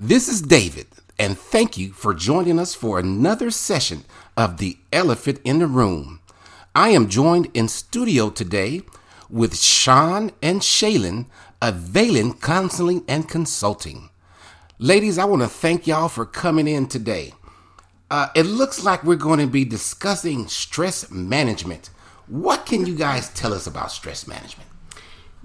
This is David, and thank you for joining us for another session of The Elephant in the Room. I am joined in studio today with Sean and Shaylin of Valen Counseling and Consulting. Ladies, I want to thank y'all for coming in today. Uh, it looks like we're going to be discussing stress management. What can you guys tell us about stress management?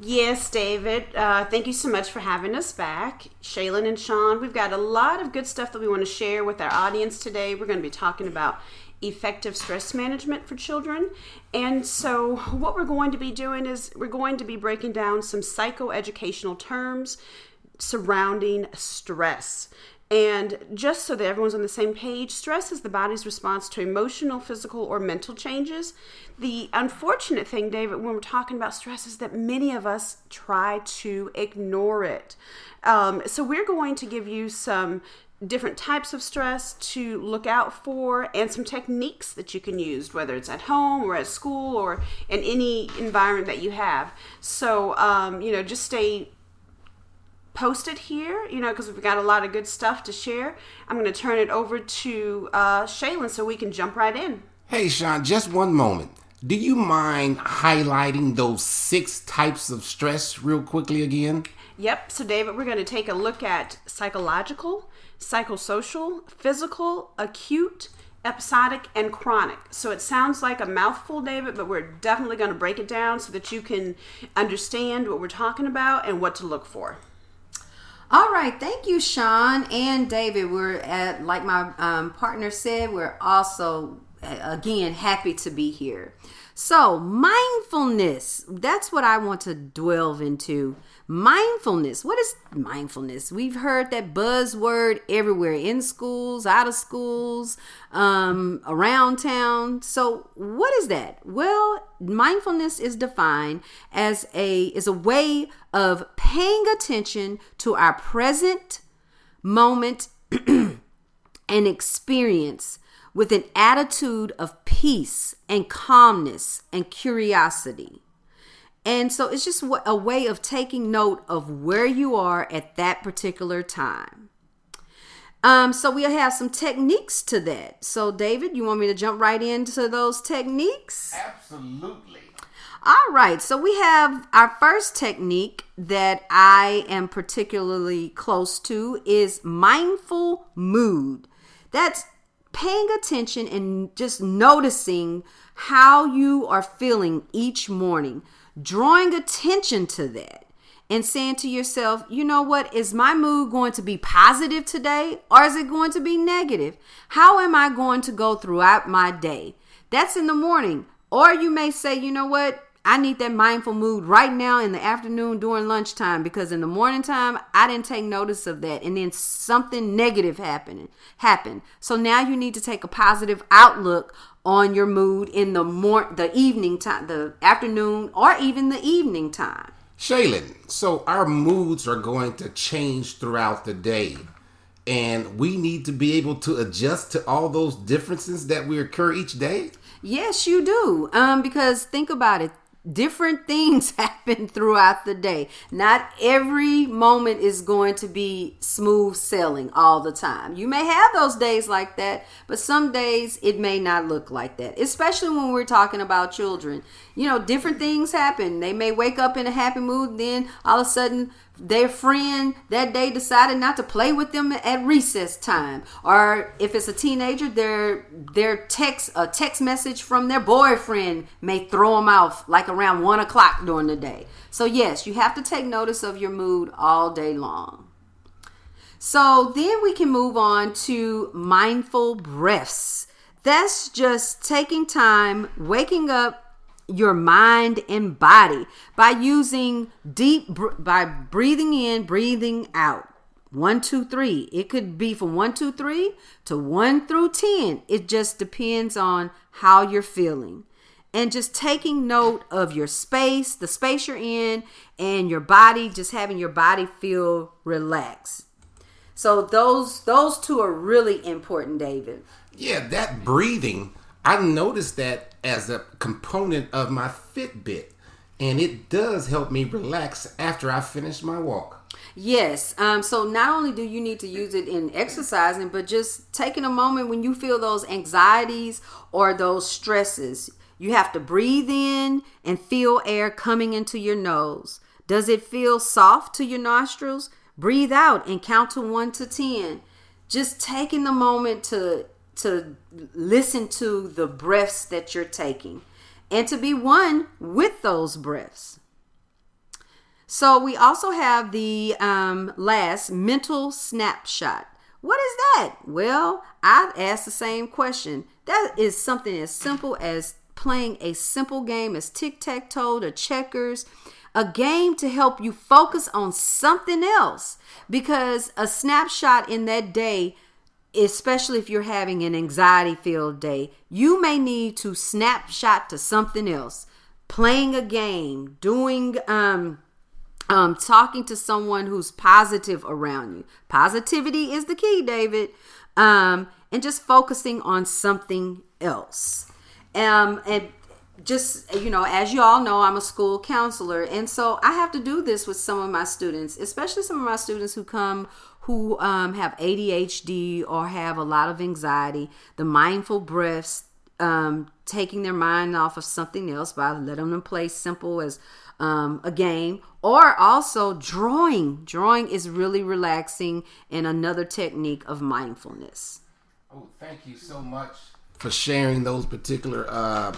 Yes, David. Uh, thank you so much for having us back. Shaylin and Sean, we've got a lot of good stuff that we want to share with our audience today. We're going to be talking about effective stress management for children. And so, what we're going to be doing is we're going to be breaking down some psychoeducational terms surrounding stress. And just so that everyone's on the same page, stress is the body's response to emotional, physical, or mental changes. The unfortunate thing, David, when we're talking about stress, is that many of us try to ignore it. Um, so, we're going to give you some different types of stress to look out for and some techniques that you can use whether it's at home or at school or in any environment that you have so um, you know just stay posted here, you know, because we've got a lot of good stuff to share. I'm going to turn it over to uh, Shaylin so we can jump right in. Hey, Sean, just one moment. Do you mind highlighting those six types of stress real quickly again? Yep. So, David, we're going to take a look at psychological, psychosocial, physical, acute, episodic, and chronic. So it sounds like a mouthful, David, but we're definitely going to break it down so that you can understand what we're talking about and what to look for. All right, thank you, Sean and David. We're at, like my um, partner said, we're also again happy to be here. So, mindfulness, that's what I want to delve into. Mindfulness. What is mindfulness? We've heard that buzzword everywhere in schools, out of schools, um, around town. So, what is that? Well, mindfulness is defined as a is a way of paying attention to our present moment and experience with an attitude of peace and calmness and curiosity. And so it's just a way of taking note of where you are at that particular time. Um, so we'll have some techniques to that. So, David, you want me to jump right into those techniques? Absolutely. All right. So we have our first technique that I am particularly close to is mindful mood. That's paying attention and just noticing how you are feeling each morning, drawing attention to that and saying to yourself, you know what, is my mood going to be positive today or is it going to be negative? How am I going to go throughout my day? That's in the morning. Or you may say, you know what, I need that mindful mood right now in the afternoon during lunchtime because in the morning time I didn't take notice of that and then something negative happened happened. So now you need to take a positive outlook on your mood in the more the evening time, the afternoon or even the evening time. Shaylin, so our moods are going to change throughout the day. And we need to be able to adjust to all those differences that we occur each day? Yes, you do. Um, because think about it different things happen throughout the day. Not every moment is going to be smooth sailing all the time. You may have those days like that, but some days it may not look like that, especially when we're talking about children. You know, different things happen. They may wake up in a happy mood, then all of a sudden their friend that day decided not to play with them at recess time. Or if it's a teenager their their text a text message from their boyfriend may throw them off like around one o'clock during the day. So yes you have to take notice of your mood all day long. So then we can move on to mindful breaths. That's just taking time waking up your mind and body by using deep by breathing in breathing out. One two three. It could be from one two three to one through ten. It just depends on how you're feeling. And just taking note of your space the space you're in and your body just having your body feel relaxed. So those those two are really important david. Yeah that breathing i noticed that as a component of my Fitbit, and it does help me relax after I finish my walk. Yes. Um, so not only do you need to use it in exercising, but just taking a moment when you feel those anxieties or those stresses. You have to breathe in and feel air coming into your nose. Does it feel soft to your nostrils? Breathe out and count to one to ten. Just taking the moment to to listen to the breaths that you're taking and to be one with those breaths. So we also have the um, last mental snapshot. What is that? Well, I've asked the same question. That is something as simple as playing a simple game as tic tac toe or checkers, a game to help you focus on something else. Because a snapshot in that day, especially if you're having an anxiety filled day, you may need to snapshot to something else. Playing a game, doing, um, um, talking to someone who's positive around you. Positivity is the key, David. Um, and just focusing on something else. Um, and just you know, as you all know, I'm a school counselor, and so I have to do this with some of my students, especially some of my students who come who um, have ADHD or have a lot of anxiety. The mindful breaths, um, taking their mind off of something else by letting them play simple as um, a game or also drawing. Drawing is really relaxing and another technique of mindfulness. Oh, thank you so much for sharing those particular uh,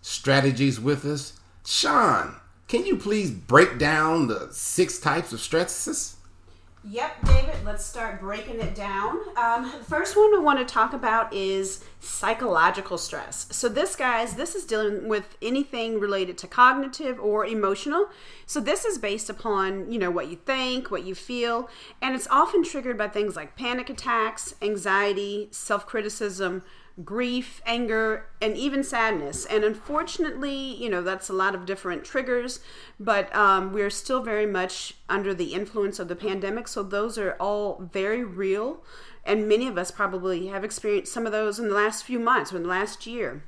strategies with us. Sean, can you please break down the six types of stresses? Yep, David, let's start breaking it down. Um, the first one we want to talk about is psychological stress. So, this, guys, this is dealing with anything related to cognitive or emotional. So, this is based upon, you know, what you think, what you feel, and it's often triggered by things like panic attacks, anxiety, self criticism, grief, anger, and even sadness. And unfortunately, you know, that's a lot of different triggers, but um, we're still very much under the influence of the pandemic. So those are all very real. And many of us probably have experienced some of those in the last few months or in the last year.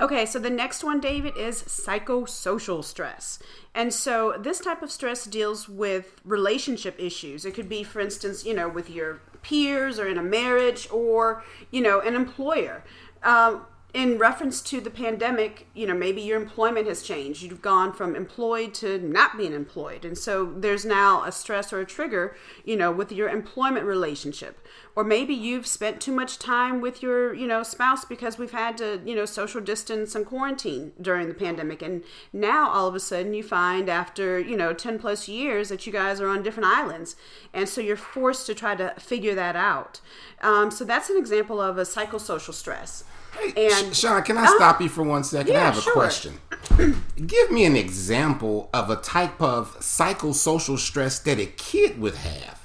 Okay, so the next one, David, is psychosocial stress. And so this type of stress deals with relationship issues. It could be, for instance, you know, with your peers or in a marriage or, you know, an employer. Um, in reference to the pandemic, you know, maybe your employment has changed. You've gone from employed to not being employed. And so there's now a stress or a trigger, you know, with your employment relationship. Or maybe you've spent too much time with your, you know, spouse because we've had to, you know, social distance and quarantine during the pandemic. And now all of a sudden you find after, you know, 10 plus years that you guys are on different islands. And so you're forced to try to figure that out. Um, so that's an example of a psychosocial stress. Hey, and Sean, can I uh, stop you for one second? Yeah, I have a sure. question. Give me an example of a type of psychosocial stress that a kid would have.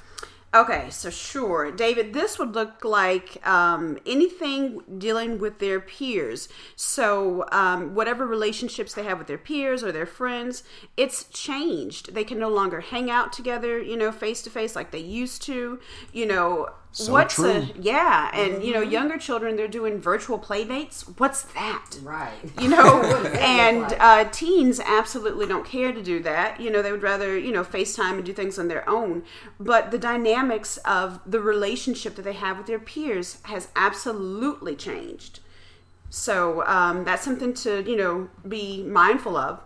Okay, so sure, David, this would look like um, anything dealing with their peers. So, um, whatever relationships they have with their peers or their friends, it's changed. They can no longer hang out together, you know, face to face like they used to. You know, So what's true. a yeah? And you know, younger children they're doing virtual play dates. What's that? Right. you know What does that look and uh, teens absolutely don't care to do that you know they would rather you know facetime and do things on their own but the dynamics of the relationship that they have with their peers has absolutely changed so um, that's something to you know be mindful of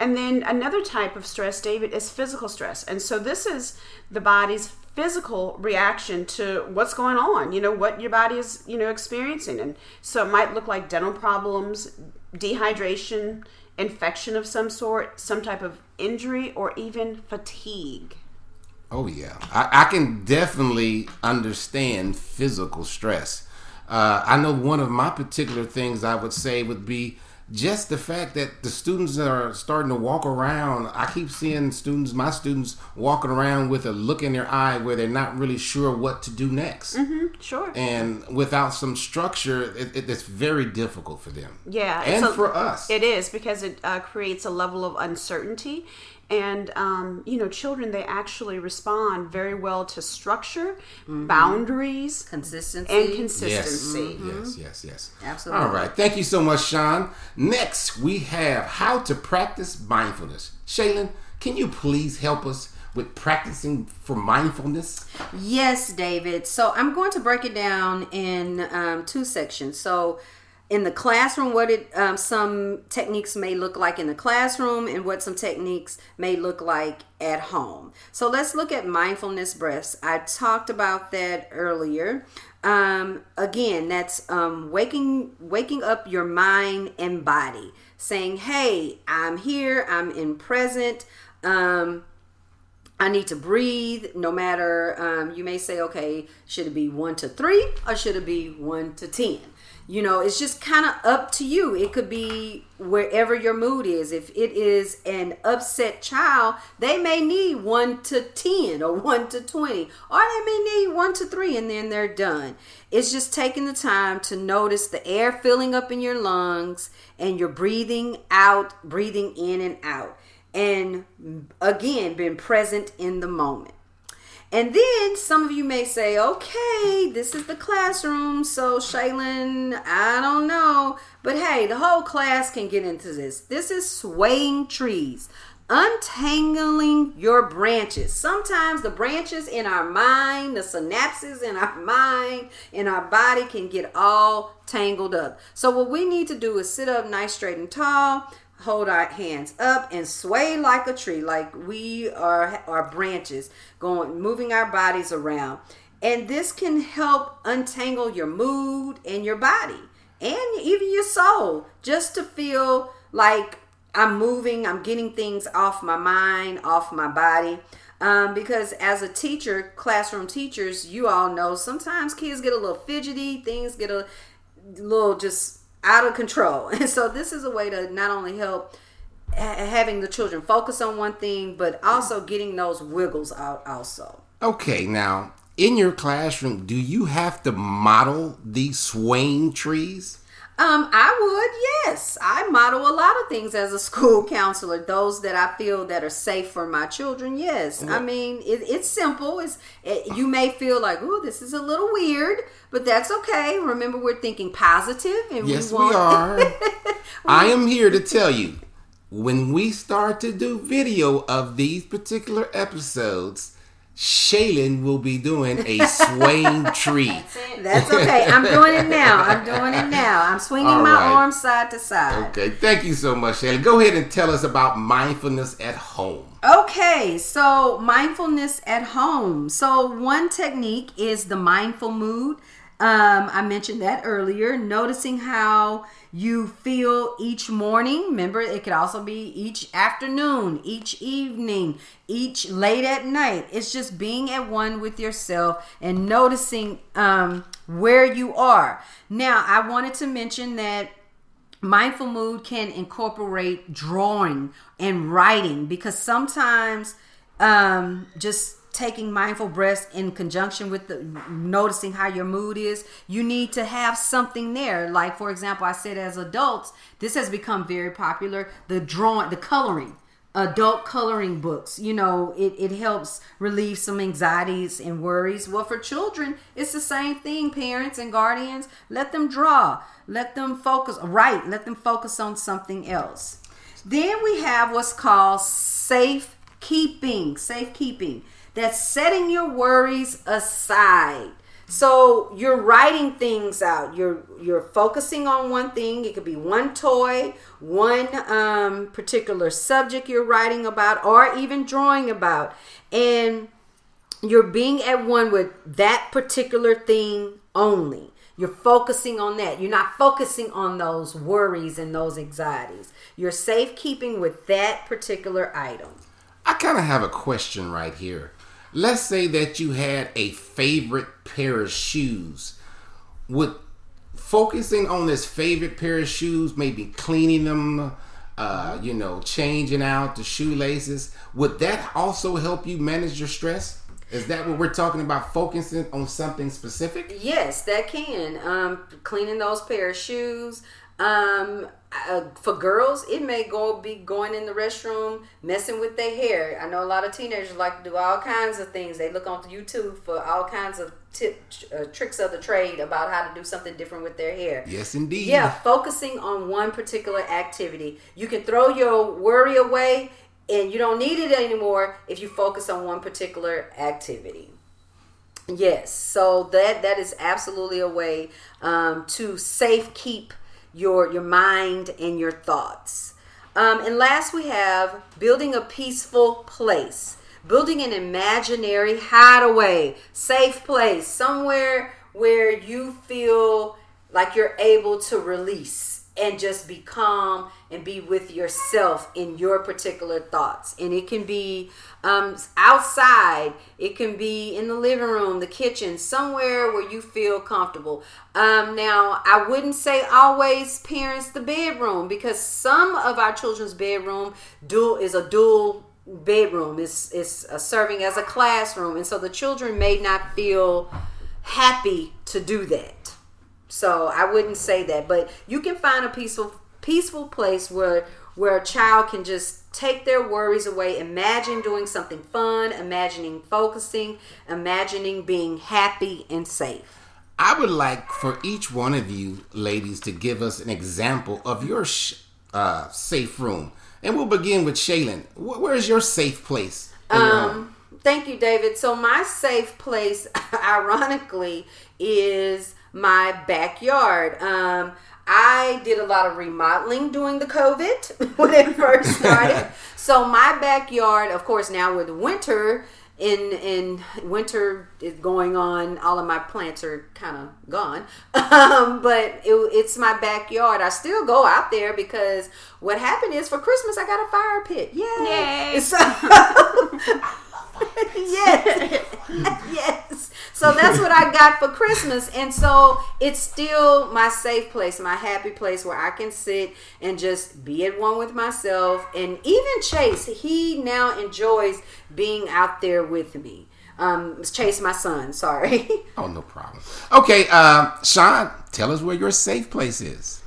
and then another type of stress david is physical stress and so this is the body's physical reaction to what's going on you know what your body is you know experiencing. And so it might look like dental problems dehydration infection of some sort some type of injury or even fatigue. Oh yeah, I, I can definitely understand physical stress. Uh, I know one of my particular things I would say would be just the fact that the students are starting to walk around. I keep seeing students, my students, walking around with a look in their eye where they're not really sure what to do next, sure and without some structure, it, it, it's very difficult for them. Yeah, and a- for us. It is because it uh, creates a level of uncertainty. And, um, you know, children, they actually respond very well to structure, boundaries, Consistency. and Yes, consistency. yes, yes, yes. Absolutely. All right. Thank you so much, Sean. Next, we have how to practice mindfulness. Shaylin, can you please help us with practicing for mindfulness? Yes, David. So I'm going to break it down in um, two sections. So in the classroom, what it um, some techniques may look like in the classroom, and what some techniques may look like at home. So let's look at mindfulness breaths. I talked about that earlier. Um, again, that's um, waking waking up your mind and body, saying, "Hey, I'm here. I'm in present." Um, I need to breathe no matter, um, you may say, okay, should it be one to three or should it be one to 10? You know, it's just kind of up to you. It could be wherever your mood is. If it is an upset child, they may need one to 10 or one to 20, or they may need one to three and then they're done. It's just taking the time to notice the air filling up in your lungs and you're breathing out, breathing in and out and again been present in the moment. And then some of you may say, okay, this is the classroom, so Shaylin, I don't know. But hey, the whole class can get into this. This is swaying trees, untangling your branches. Sometimes the branches in our mind, the synapses in our mind, in our body can get all tangled up. So, what we need to do is sit up nice, straight, and tall hold our hands up and sway like a tree like we are our branches going moving our bodies around. And this can help untangle your mood and your body and even your soul just to feel like i'm moving i'm getting things off my mind off my body. Um, because as a teacher classroom teachers you all know sometimes kids get a little fidgety things get a little just out of control. And so this is a way to not only help having the children focus on one thing, but also getting those wiggles out also. Okay, now in your classroom, do you have to model these swaying trees? Um, I would, yes. I model a lot of things as a school counselor. Those that I feel that are safe for my children, yes. I mean, it, it's simple. It's it, you may feel like, oh, this is a little weird, but that's okay. Remember, we're thinking positive, and yes, we, want- we are. I am here to tell you, when we start to do video of these particular episodes, Shaylin will be doing a swaying tree. That's, That's, okay. I'm doing it now. I'm doing it now. I'm swinging All my right. arms side to side. Okay. Thank you so much, Shaylin. Go ahead and tell us about mindfulness at home. Okay, so mindfulness at home. So one technique is the mindful mood. Um, I mentioned that earlier. Noticing how you feel each morning. Remember, it could also be each afternoon, each evening, each late at night. It's just being at one with yourself and noticing um, where you are. Now, I wanted to mention that mindful mood can incorporate drawing and writing because sometimes um, just taking mindful breaths in conjunction with the noticing how your mood is you need to have something there. Like for example i said as adults this has become very popular the drawing the coloring adult coloring books. You know it, it helps relieve some anxieties and worries. Well for children it's the same thing parents and guardians. Let them draw let them focus right let them focus on something else. Then we have what's called safe keeping safe keeping that's setting your worries aside. So you're writing things out. You're you're focusing on one thing. It could be one toy, one um, particular subject you're writing about, or even drawing about, and you're being at one with that particular thing only. You're focusing on that. You're not focusing on those worries and those anxieties. You're safekeeping with that particular item. I kind of have a question right here let's say that you had a favorite pair of shoes. Would focusing on this favorite pair of shoes, maybe cleaning them, uh, you know, changing out the shoelaces, would that also help you manage your stress? Is that what we're talking about? Focusing on something specific? Yes, that can. Um, cleaning those pair of shoes. Um, uh, for girls, it may go be going in the restroom, messing with their hair. I know a lot of teenagers like to do all kinds of things. They look on YouTube for all kinds of tip, uh, tricks of the trade about how to do something different with their hair. Yes, indeed. Yeah, focusing on one particular activity. You can throw your worry away and you don't need it anymore if you focus on one particular activity. Yes, so that that is absolutely a way um, to safe keep your your mind and your thoughts. Um, and last, we have building a peaceful place, building an imaginary hideaway, safe place, somewhere where you feel like you're able to release and just be calm and be with yourself in your particular thoughts. And it can be um, outside, it can be in the living room, the kitchen, somewhere where you feel comfortable. Um, now, I wouldn't say always parents the bedroom because some of our children's bedroom dual is a dual bedroom. It's, it's serving as a classroom. And so the children may not feel happy to do that. So I wouldn't say that, but you can find a peaceful peaceful place where where a child can just take their worries away, imagine doing something fun, imagining focusing, imagining being happy and safe. I would like for each one of you ladies to give us an example of your sh- uh, safe room. And we'll begin with Shaylin. Where's your safe place? Um, thank you, David. So my safe place, ironically, is my backyard. Um, I did a lot of remodeling during the COVID when it first started. so my backyard, of course, now with winter in in winter is going on, all of my plants are kind of gone. Um, but it, it's my backyard. I still go out there because what happened is for Christmas I got a fire pit. Yay! Yay. So, yes, yes. So that's what I got for Christmas, and so it's still my safe place, my happy place where I can sit and just be at one with myself. And even Chase, he now enjoys being out there with me. Um, Chase, my son. Sorry. Oh, no problem. Okay, uh, Sean, tell us where your safe place is.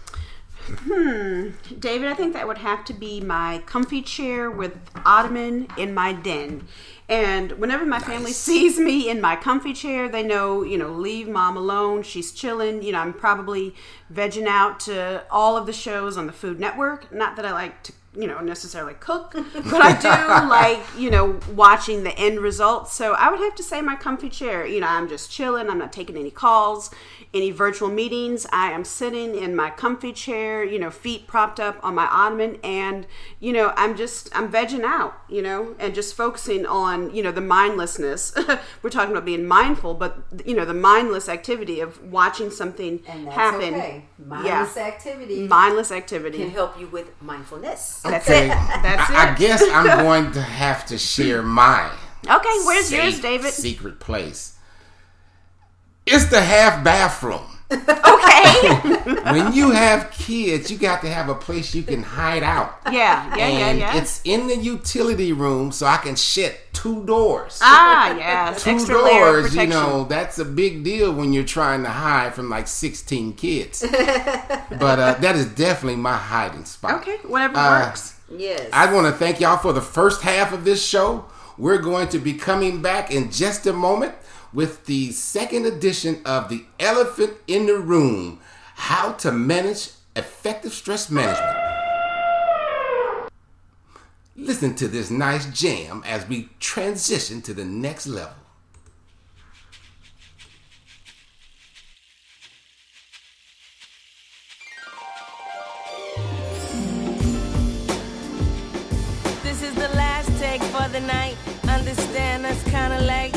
Hmm, David, I think that would have to be my comfy chair with ottoman in my den. And whenever my nice. family sees me in my comfy chair, they know, you know, leave mom alone. She's chilling. You know, I'm probably vegging out to all of the shows on the Food Network. Not that I like to you know necessarily cook but i do like you know watching the end result so i would have to say my comfy chair you know i'm just chilling i'm not taking any calls any virtual meetings i am sitting in my comfy chair you know feet propped up on my ottoman and you know i'm just i'm vegging out you know and just focusing on you know the mindlessness we're talking about being mindful but you know the mindless activity of watching something happen okay. mindless yeah. activity mindless activity can help you with mindfulness that's okay. it. That's I, it. I guess I'm going to have to share mine. Okay, where's yours, David? Secret place. It's the half bathroom. okay. when you have kids, you got to have a place you can hide out. Yeah, yeah, and yeah, yeah. It's in the utility room, so I can shut two doors. Ah, yes. two Extra doors. You know, that's a big deal when you're trying to hide from like 16 kids. but uh, that is definitely my hiding spot. Okay, whatever uh, works. Yes. I want to thank y'all for the first half of this show. We're going to be coming back in just a moment with the second edition of The Elephant in the Room How to Manage Effective Stress Management. Listen to this nice jam as we transition to the next level. This is the last take for the night. Understand that's kinda late.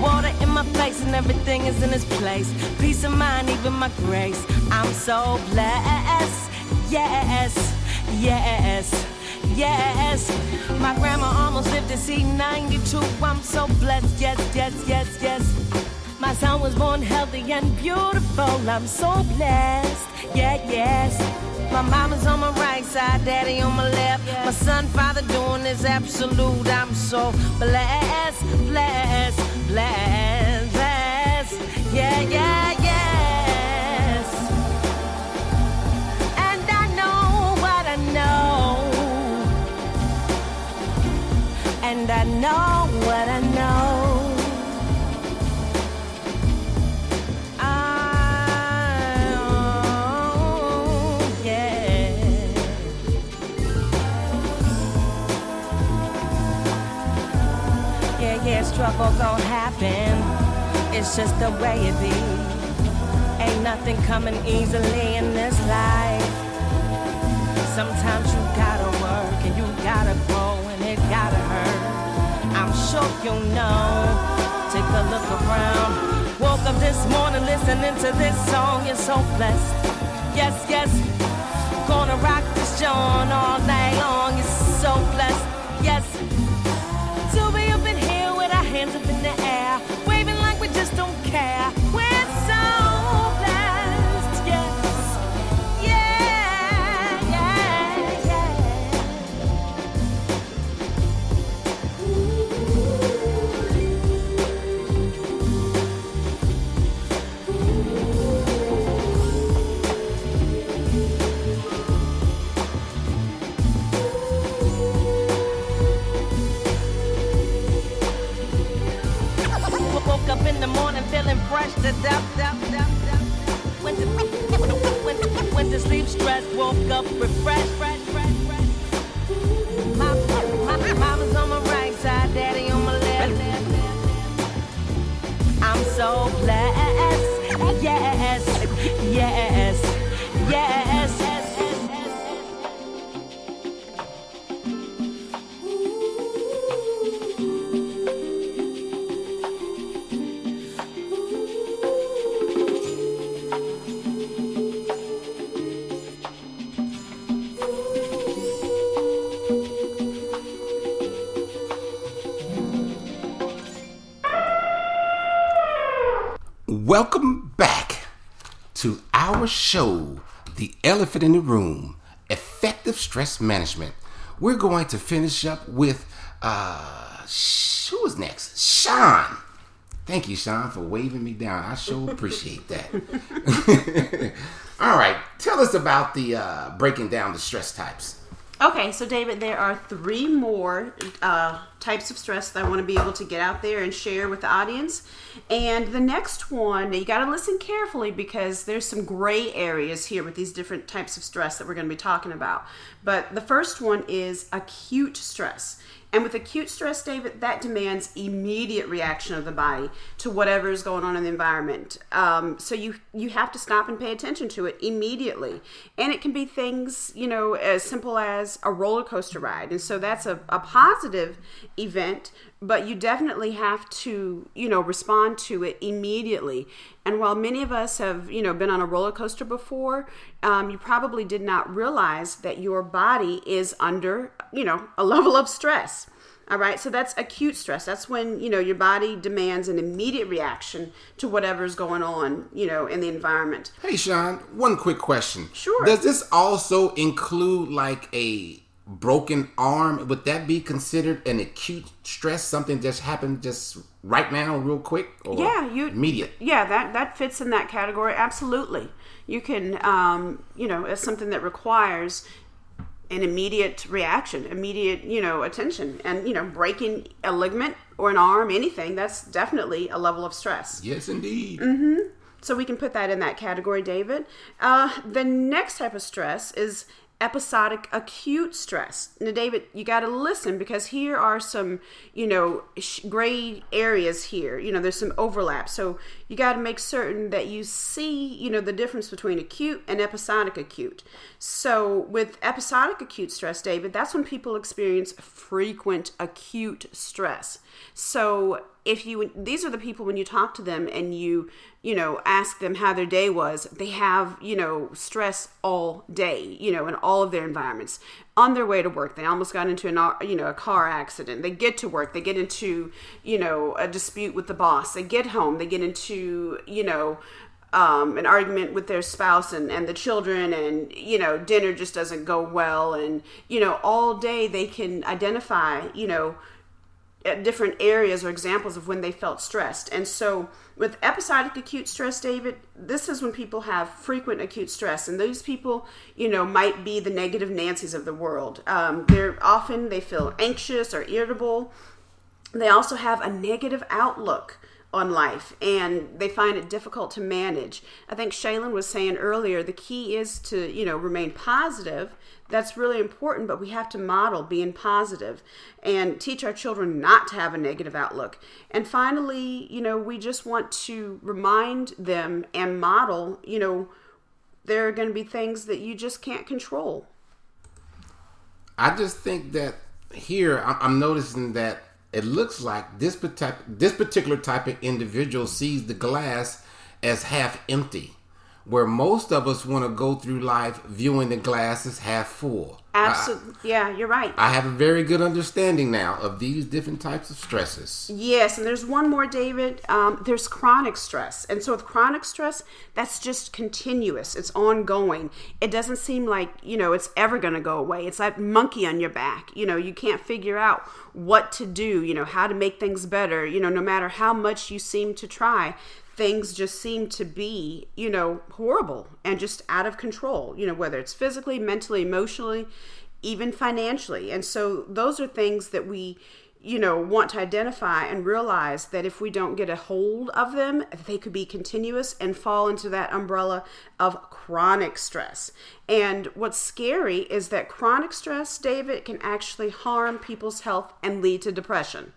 Water in my face and everything is in its place. Peace of mind, even my grace. I'm so blessed. Yes, yes, yes. My grandma almost lived to see 92. I'm so blessed. Yes, yes, yes, yes. My son was born healthy and beautiful. I'm so blessed. Yeah, yes. My mama's on my right side, daddy on my left. My son, father doing this absolute. I'm so blessed, blessed, blessed. Yeah, yeah, yes. And I know what I know. And I know what I know. Yeah, struggle gon' happen. It's just the way it be. Ain't nothing coming easily in this life. Sometimes you gotta work and you gotta grow and it gotta hurt. I'm sure you know. Take a look around. Woke up this morning listening to this song. You're so blessed. Yes, yes. Gonna rock this joint all night long. You're so blessed. Yes. Care. Feeling fresh to death, death, death, death. Went to, went to, went to sleep stressed, woke up refreshed, fresh, fresh, fresh. My, my, mama's on my right side, daddy on my left. I'm so blessed, yes, yes, yes, yes, yes, yes. Welcome back to our show, The Elephant in the Room Effective Stress Management. We're going to finish up with, uh, who is next? Sean. Thank you, Sean, for waving me down. I sure appreciate that. All right, tell us about the uh, breaking down the stress types. Okay, so David, there are three more uh, types of stress that I want to be able to get out there and share with the audience. And the next one, you got to listen carefully because there's some gray areas here with these different types of stress that we're going to be talking about. But the first one is acute stress. And with acute stress, David, that demands immediate reaction of the body to whatever is going on in the environment. Um, so you you have to stop and pay attention to it immediately. And it can be things, you know, as simple as a roller coaster ride. And so that's a, a positive event, but you definitely have to, you know, respond to it immediately. And while many of us have, you know, been on a roller coaster before, um, you probably did not realize that your body is under, you know, a level of stress. All right, so that's acute stress. That's when you know your body demands an immediate reaction to whatever's going on, you know, in the environment. Hey, Sean, one quick question. Sure. Does this also include like a broken arm? Would that be considered an acute stress? Something just happened just right now, real quick? Or Yeah, you immediate. Yeah, that that fits in that category. Absolutely, you can, um, you know, as something that requires an immediate reaction, immediate, you know, attention, and you know, breaking a ligament or an arm, anything. That's definitely a level of stress. Yes, indeed. Mm-hmm. So we can put that in that category, David. Uh, the next type of stress is episodic acute stress. Now, David, you got to listen because here are some, you know, gray areas here. You know, there's some overlap. So you got to make certain that you see, you know, the difference between acute and episodic acute. So with episodic acute stress, David, that's when people experience frequent acute stress. So if you these are the people when you talk to them and you you know ask them how their day was they have you know stress all day you know in all of their environments. On their way to work they almost got into an you know a car accident. They get to work they get into you know a dispute with the boss. They get home they get into you know um, an argument with their spouse and, and the children and you know dinner just doesn't go well. And you know all day they can identify you know different areas or examples of when they felt stressed. And so, with episodic acute stress, David, this is when people have frequent acute stress, and those people, you know, might be the negative Nancy's of the world. Um, they're often they feel anxious or irritable. They also have a negative outlook on life and they find it difficult to manage. I think Shaylin was saying earlier the key is to, you know, remain positive that's really important, but we have to model being positive and teach our children not to have a negative outlook. And finally, you know, we just want to remind them and model, you know, there are going to be things that you just can't control. I just think that here I'm noticing that it looks like this this particular type of individual sees the glass as half empty where most of us want to go through life viewing the glass as half full. Absolutely. yeah, you're right. I have a very good understanding now of these different types of stresses. Yes, and there's one more, David. Um, there's chronic stress. And so with chronic stress, that's just continuous, it's ongoing. It doesn't seem like, you know, it's ever going to go away. It's like monkey on your back. You know, you can't figure out what to do, you know, how to make things better, you know, no matter how much you seem to try things just seem to be, you know, horrible and just out of control, you know, whether it's physically, mentally, emotionally, even financially. And so those are things that we, you know, want to identify and realize that if we don't get a hold of them, they could be continuous and fall into that umbrella of chronic stress. And what's scary is that chronic stress, David, can actually harm people's health and lead to depression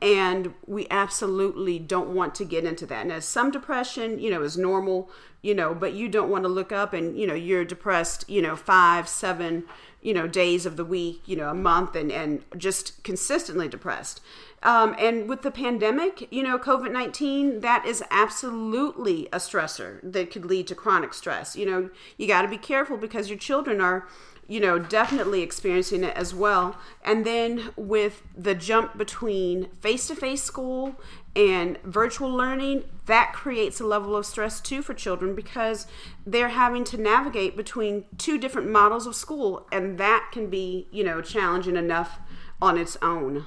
and we absolutely don't want to get into that. And some depression, you know, is normal, you know, but you don't want to look up and you know you're depressed, you know, five, seven, you know, days of the week, you know, a month, and and just consistently depressed. Um, and with the pandemic, you know, COVID 19, that is absolutely a stressor that could lead to chronic stress. You know, you got to be careful because your children are you know, definitely experiencing it as well. And then with the jump between face to face school and virtual learning, that creates a level of stress too for children because they're having to navigate between two different models of school. And that can be, you know, challenging enough on its own.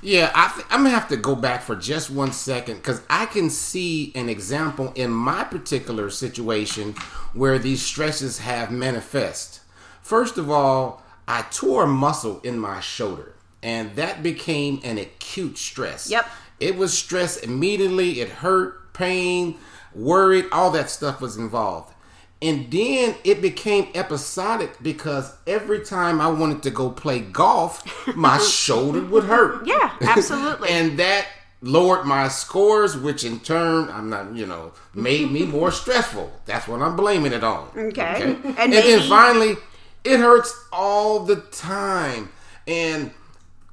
Yeah, I th- I'm gonna have to go back for just one second because I can see an example in my particular situation where these stresses have manifest. First of all, I tore a muscle in my shoulder, and that became an acute stress. Yep. It was stress immediately. It hurt, pain, worried, all that stuff was involved. And then it became episodic because every time I wanted to go play golf, my shoulder would hurt. Yeah, absolutely. and that lowered my scores, which in turn, I'm not, you know, made me more stressful. That's what I'm blaming it on. Okay. okay? And, and maybe- then finally, it hurts all the time. And,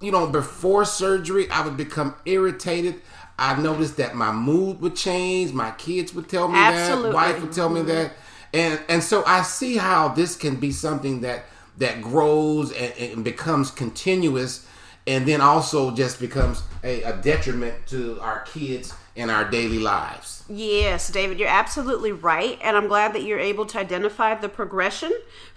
you know, before surgery, I would become irritated. I noticed that my mood would change. My kids would tell me Absolutely. that. Wife would tell me mm-hmm. that. And and so I see how this can be something that that grows and, and becomes continuous and then also just becomes a, a detriment to our kids in our daily lives. Yes, David, you're absolutely right. And I'm glad that you're able to identify the progression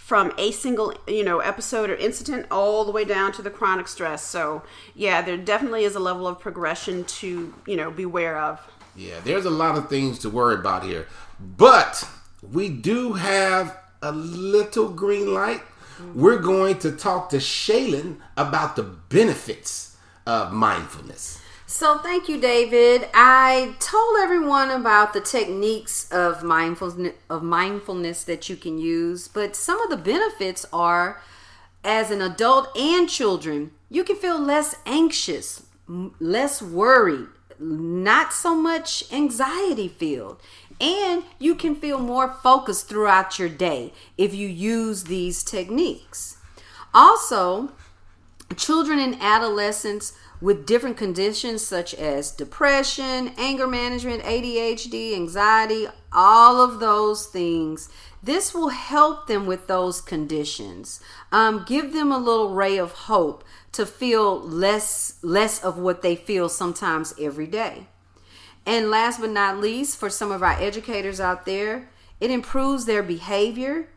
from a single, you know, episode or incident all the way down to the chronic stress. So, yeah, there definitely is a level of progression to, you know, beware of. Yeah, there's a lot of things to worry about here. But we do have a little green light. We're going to talk to Shaylin about the benefits of mindfulness. So thank you, David. I told everyone about the techniques of mindfulness of mindfulness that you can use, but some of the benefits are as an adult and children, you can feel less anxious, less worried, not so much anxiety filled, and you can feel more focused throughout your day if you use these techniques. Also, children and adolescents with different conditions such as depression, anger management, ADHD, anxiety, all of those things. This will help them with those conditions. Um, give them a little ray of hope to feel less less of what they feel sometimes every day. And last but not least, for some of our educators out there, it improves their behavior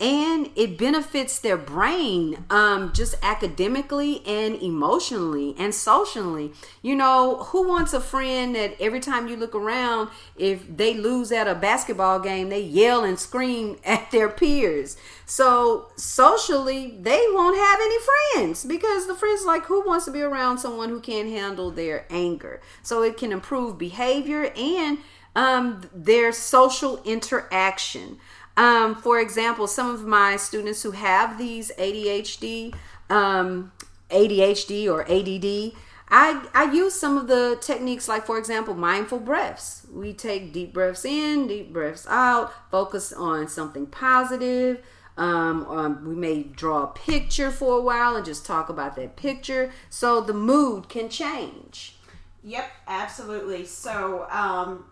and it benefits their brain um, just academically and emotionally and socially. You know who wants a friend that every time you look around if they lose at a basketball game they yell and scream at their peers. So socially they won't have any friends because the friends like who wants to be around someone who can't handle their anger? So it can improve behavior and um, their social interaction um, for example, some of my students who have these ADHD, um, ADHD or ADD, I, I use some of the techniques like for example mindful breaths. We take deep breaths in deep breaths out focus on something positive. Um, um, we may draw a picture for a while and just talk about that picture. So the mood can change. Yep, absolutely. So, um,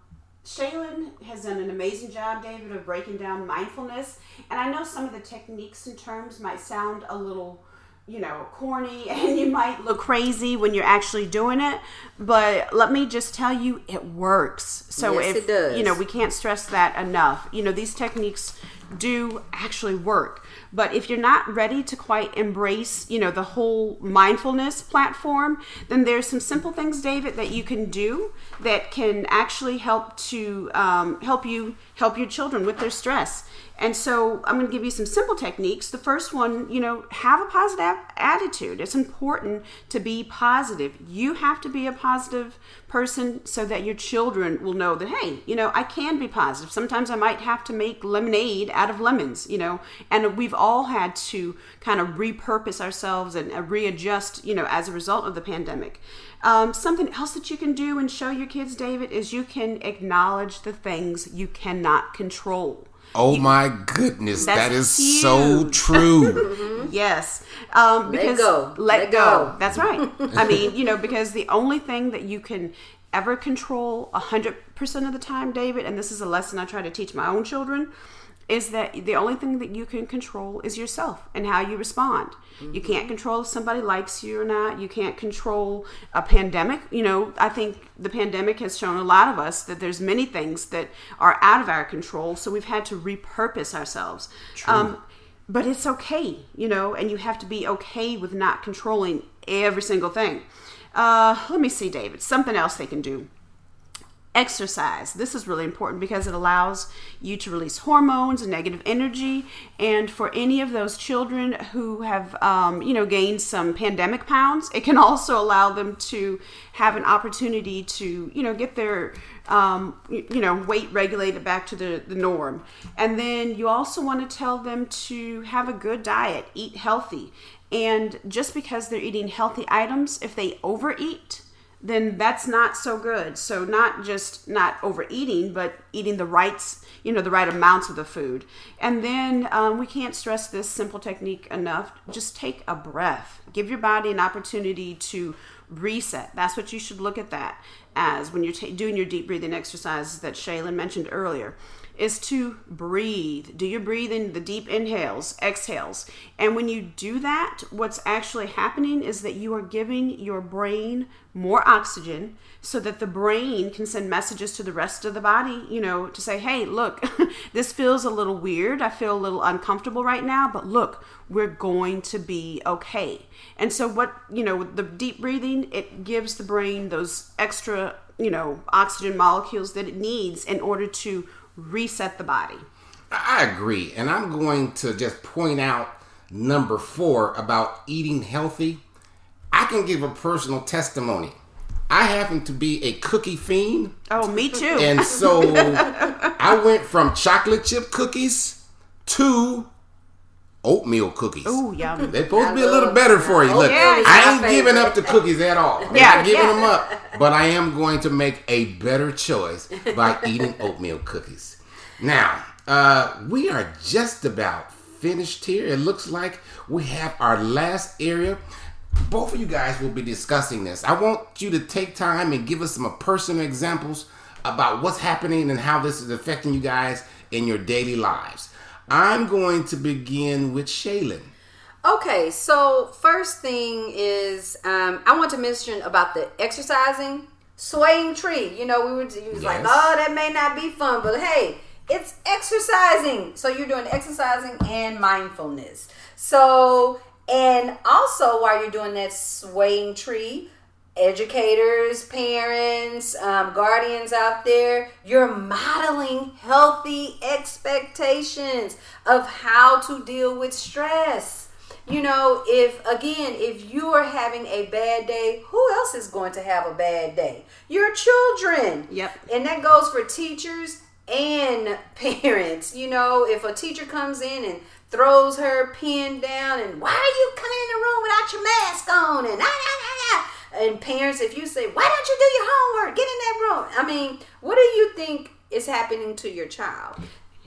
Shaylin has done an amazing job, David, of breaking down mindfulness. And I know some of the techniques and terms might sound a little, you know, corny and you might look crazy when you're actually doing it. But let me just tell you, it works. So Yes, if, it does. you know, we can't stress that enough. You know, these techniques do actually work. But if you're not ready to quite embrace, you know, the whole mindfulness platform, then there's some simple things, David, that you can do that can actually help to um, help you help your children with their stress. And so I'm going to give you some simple techniques. The first one, you know, have a positive attitude. It's important to be positive. You have to be a positive person so that your children will know that, hey, you know, I can be positive. Sometimes I might have to make lemonade out of lemons, you know, and we've all had to kind of repurpose ourselves and uh, readjust, you know, as a result of the pandemic. Um, something else that you can do and show your kids, David, is you can acknowledge the things you cannot control. Oh my goodness, That's that is so huge. Mm-hmm. true. yes. Um, because go. Let, Let go. go. That's right. I mean, you know, because the only thing that you can ever control 100% of the time, David, and this is a lesson I try to teach my own children, is that the only thing that you can control is yourself and how you respond. You can't control if somebody likes you or not. You can't control a pandemic. You know, I think the pandemic has shown a lot of us that there's many things that are out of our control. So we've had to repurpose ourselves. Um, but it's okay, you know, and you have to be okay with not controlling every single thing. Uh, let me see, David. Something else they can do exercise. This is really important because it allows you to release hormones and negative energy. And for any of those children who have um, you know gained some pandemic pounds it can also allow them to have an opportunity to you know get their um, you know weight regulated back to the, the norm. And then you also want to tell them to have a good diet eat healthy. And just because they're eating healthy items if they overeat then that's not so good. So not just not overeating, but eating the rights, you know, the right amounts of the food. And then um, we can't stress this simple technique enough. Just take a breath. Give your body an opportunity to reset. That's what you should look at that as when you're ta doing your deep breathing exercises that Shaylin mentioned earlier is to breathe. Do your breathing, the deep inhales, exhales. And when you do that, what's actually happening is that you are giving your brain more oxygen so that the brain can send messages to the rest of the body, you know, to say, hey, look, this feels a little weird. I feel a little uncomfortable right now, but look, we're going to be okay. And so, what, you know, the deep breathing, it gives the brain those extra, you know, oxygen molecules that it needs in order to reset the body. I agree. And I'm going to just point out number four about eating healthy. I can give a personal testimony. I happen to be a cookie fiend. Oh, me too. And so I went from chocolate chip cookies to oatmeal cookies. Ooh, yum. They're supposed to be a little love- better for you. Look, yeah, I ain't giving up the cookies at all. I'm Yeah, not giving yeah. them up. But I am going to make a better choice by eating oatmeal cookies. Now, uh, we are just about finished here. It looks like we have our last area. Both of you guys will be discussing this. I want you to take time and give us some personal examples about what's happening and how this is affecting you guys in your daily lives. I'm going to begin with Shaylin. Okay, so first thing is um, I want to mention about the exercising, swaying tree. You know, we were you was like, oh, that may not be fun, but hey, it's exercising. So you're doing exercising and mindfulness. So and also while you're doing that swaying tree, educators, parents, um, guardians out there, you're modeling healthy expectations of how to deal with stress. You know, if again, if you are having a bad day, who else is going to have a bad day? Your children. Yep. And that goes for teachers and parents. You know, if a teacher comes in and throws her pen down and why are you coming in the room without your mask on and ah, ah, ah, ah. and parents if you say why don't you do your homework get in that room i mean what do you think is happening to your child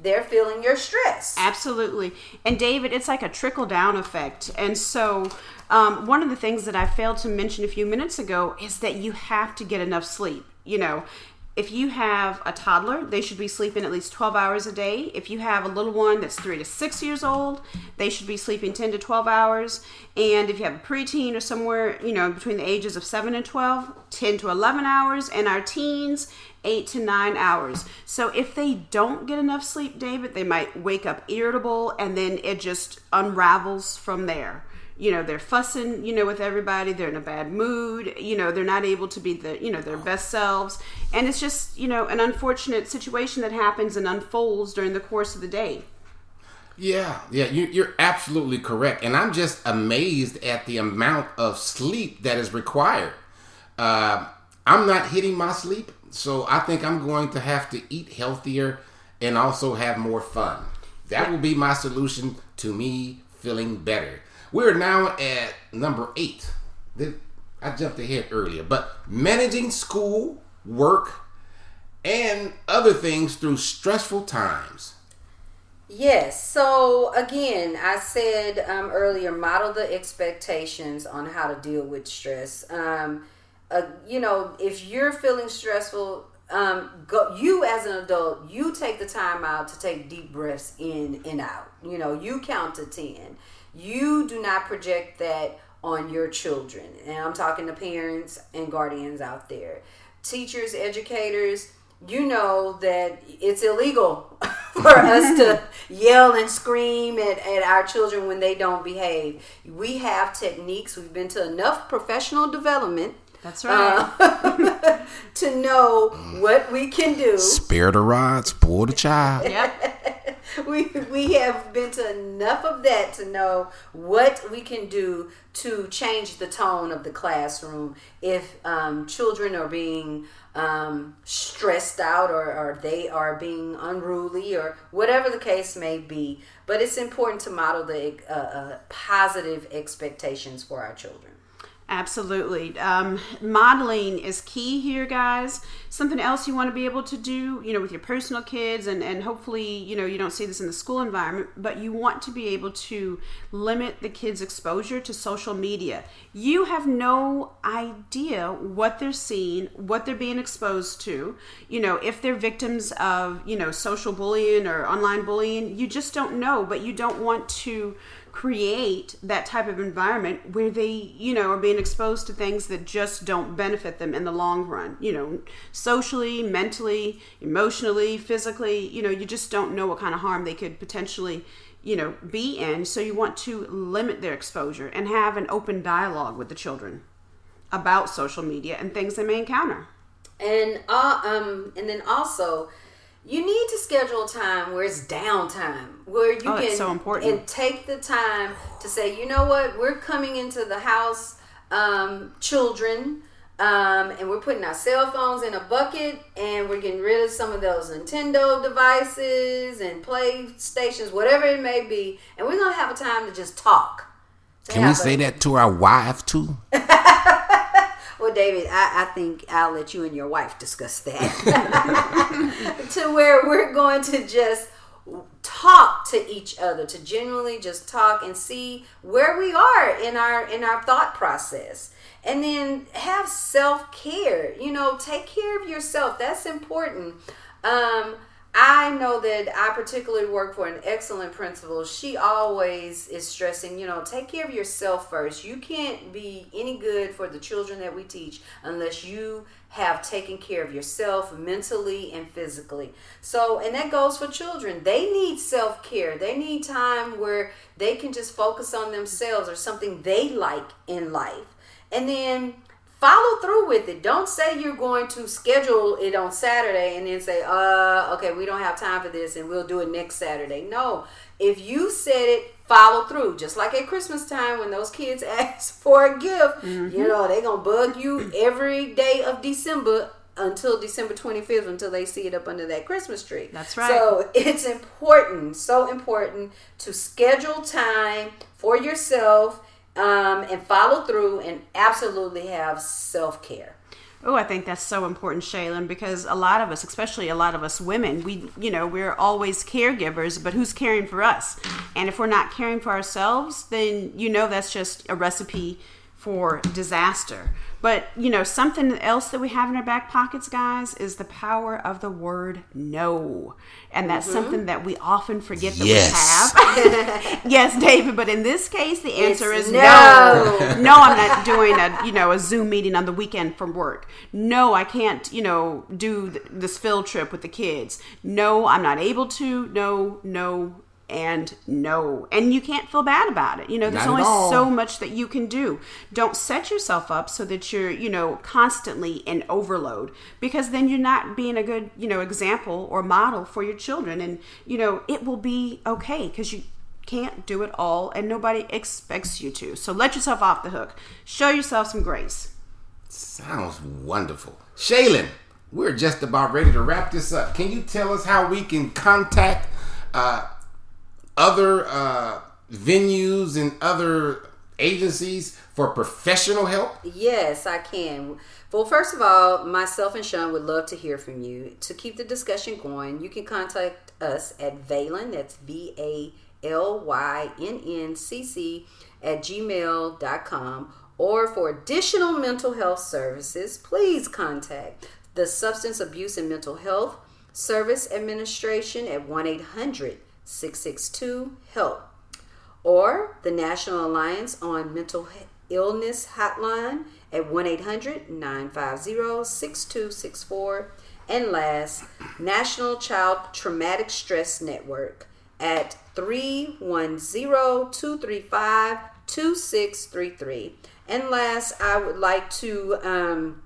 they're feeling your stress Absolutely. And David, it's like a trickle down effect. And so, um, one of the things that I failed to mention a few minutes ago is that you have to get enough sleep. You know, if you have a toddler, they should be sleeping at least 12 hours a day. If you have a little one that's three to six years old, they should be sleeping 10 to 12 hours. And if you have a preteen or somewhere, you know, between the ages of 7 and 12, 10 to 11 hours. And our teens, 8 to 9 hours. So if they don't get enough sleep, David, they might wake up irritable and then it just unravels from there you know they're fussing you know with everybody they're in a bad mood you know they're not able to be the you know their best selves and it's just you know an unfortunate situation that happens and unfolds during the course of the day Yeah, yeah, you, you're absolutely correct. And I'm just amazed at the amount of sleep that is required. Uh, I'm not hitting my sleep, so I think I'm going to have to eat healthier and also have more fun. That will be my solution to me feeling better. We're now at number eight. I jumped ahead earlier, but managing school, work, and other things through stressful times. Yes. So again, I said um, earlier, model the expectations on how to deal with stress. Um, uh, you know, if you're feeling stressful, um, go. You as an adult, you take the time out to take deep breaths in and out. You know, you count to ten. You do not project that on your children, and I'm talking to parents and guardians out there, teachers, educators you know that it's illegal for us to yell and scream at, at our children when they don't behave. We have techniques. We've been to enough professional development that's right uh, to know what we can do. Spare the rods, spoil the child. yep we we have been to enough of that to know what we can do to change the tone of the classroom if um, children are being um, stressed out or, or they are being unruly or whatever the case may be. But it's important to model the uh, uh, positive expectations for our children. Absolutely. Um, modeling is key here, guys. Something else you want to be able to do, you know, with your personal kids, and, and hopefully, you know, you don't see this in the school environment, but you want to be able to limit the kids' exposure to social media. You have no idea what they're seeing, what they're being exposed to. You know, if they're victims of, you know, social bullying or online bullying, you just don't know, but you don't want to create that type of environment where they, you know, are being exposed to things that just don't benefit them in the long run. You know, socially, mentally, emotionally, physically, you know, you just don't know what kind of harm they could potentially, you know, be in. So you want to limit their exposure and have an open dialogue with the children about social media and things they may encounter. And uh, um, and then also, you need to schedule time where it's downtime, where you Oh, can so important. and take the time to say, you know what, we're coming into the house, um, children, um, and we're putting our cell phones in a bucket, and we're getting rid of some of those Nintendo devices and PlayStations, whatever it may be, and we're gonna have a time to just talk. To Can we have say a- that to our wife too? Well, David, I, I think I'll let you and your wife discuss that. to where we're going to just talk to each other, to genuinely just talk and see where we are in our in our thought process. And then have self care. You know, take care of yourself. That's important. Um, I know that I particularly work for an excellent principal. She always is stressing, you know, take care of yourself first. You can't be any good for the children that we teach unless you have taken care of yourself mentally and physically. So, and that goes for children. They need self care, they need time where they can just focus on themselves or something they like in life. And then follow through with it. Don't say you're going to schedule it on Saturday and then say, uh, okay, we don't have time for this and we'll do it next Saturday. No. If you said it, follow through. Just like at Christmas time when those kids ask for a gift, mm-hmm. you know, they're going to bug you every day of December until December 25th until they see it up under that Christmas tree. That's right. So it's important, so important to schedule time for yourself um, and follow through and absolutely have self care. Oh, I think that's so important, Shaylin, because a lot of us, especially a lot of us women, we, you know, we're always caregivers, but who's caring for us? And if we're not caring for ourselves, then you know that's just a recipe for disaster. But, you know, something else that we have in our back pockets, guys, is the power of the word no. And that's mm-hmm. something that we often forget that yes. we have. yes, David, but in this case, the answer it's is no. no. no, I'm not doing a, you know, a Zoom meeting on the weekend from work. No, I can't, you know, do this field trip with the kids. No, I'm not able to. No, no, and no. And you can't feel bad about it. You know, there's only so much that you can do. Don't set yourself up so that you're, you know, constantly in overload because then you're not being a good, you know, example or model for your children. And, you know, it will be okay because you can't do it all and nobody expects you to. So let yourself off the hook. Show yourself some grace. Sounds wonderful. Shaylin, we're just about ready to wrap this up. Can you tell us how we can contact uh, other uh, venues and other agencies for professional help? Yes, I can. Well, first of all, myself and Sean would love to hear from you. To keep the discussion going, you can contact us at Valynn, that's V A L Y N N C C, at gmail.com. Or for additional mental health services, please contact the Substance Abuse and Mental Health Service Administration at 1 800 662 HELP or the National Alliance on Mental Illness Hotline at 1 800 950 6264. And last, National Child Traumatic Stress Network at 310 235 2633. And last, I would like to um,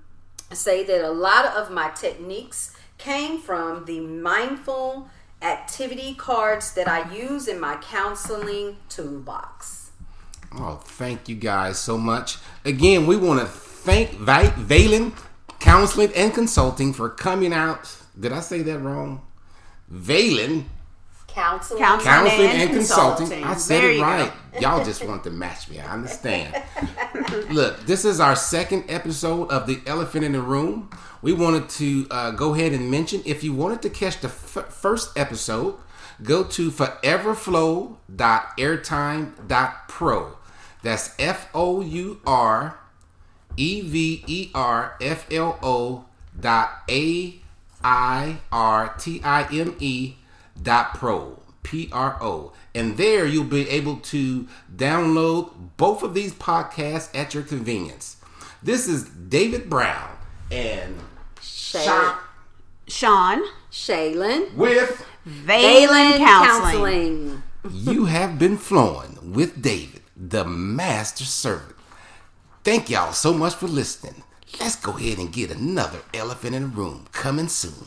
say that a lot of my techniques came from the mindful activity cards that I use in my counseling toolbox. Oh, thank you guys so much. Again, we want to thank Valynn Counseling and Consulting for coming out. Did I say that wrong? Valynn Counseling, counseling, counseling and, and consulting. consulting. I said there it right. Y'all just want to match me. I understand. Look, this is our second episode of The Elephant in the Room. We wanted to uh, go ahead and mention if you wanted to catch the f- first episode, go to fourverflo.airtime.pro. That's F O U R E V E R F L O dot A I R T I M E dot pro. P R O. And there you'll be able to download both of these podcasts at your convenience. This is David Brown and Shay- Sean Shaylin with Valynn Counseling. Counseling. you have been flowing with David, the master servant. Thank y'all so much for listening. Let's go ahead and get another elephant in the room coming soon.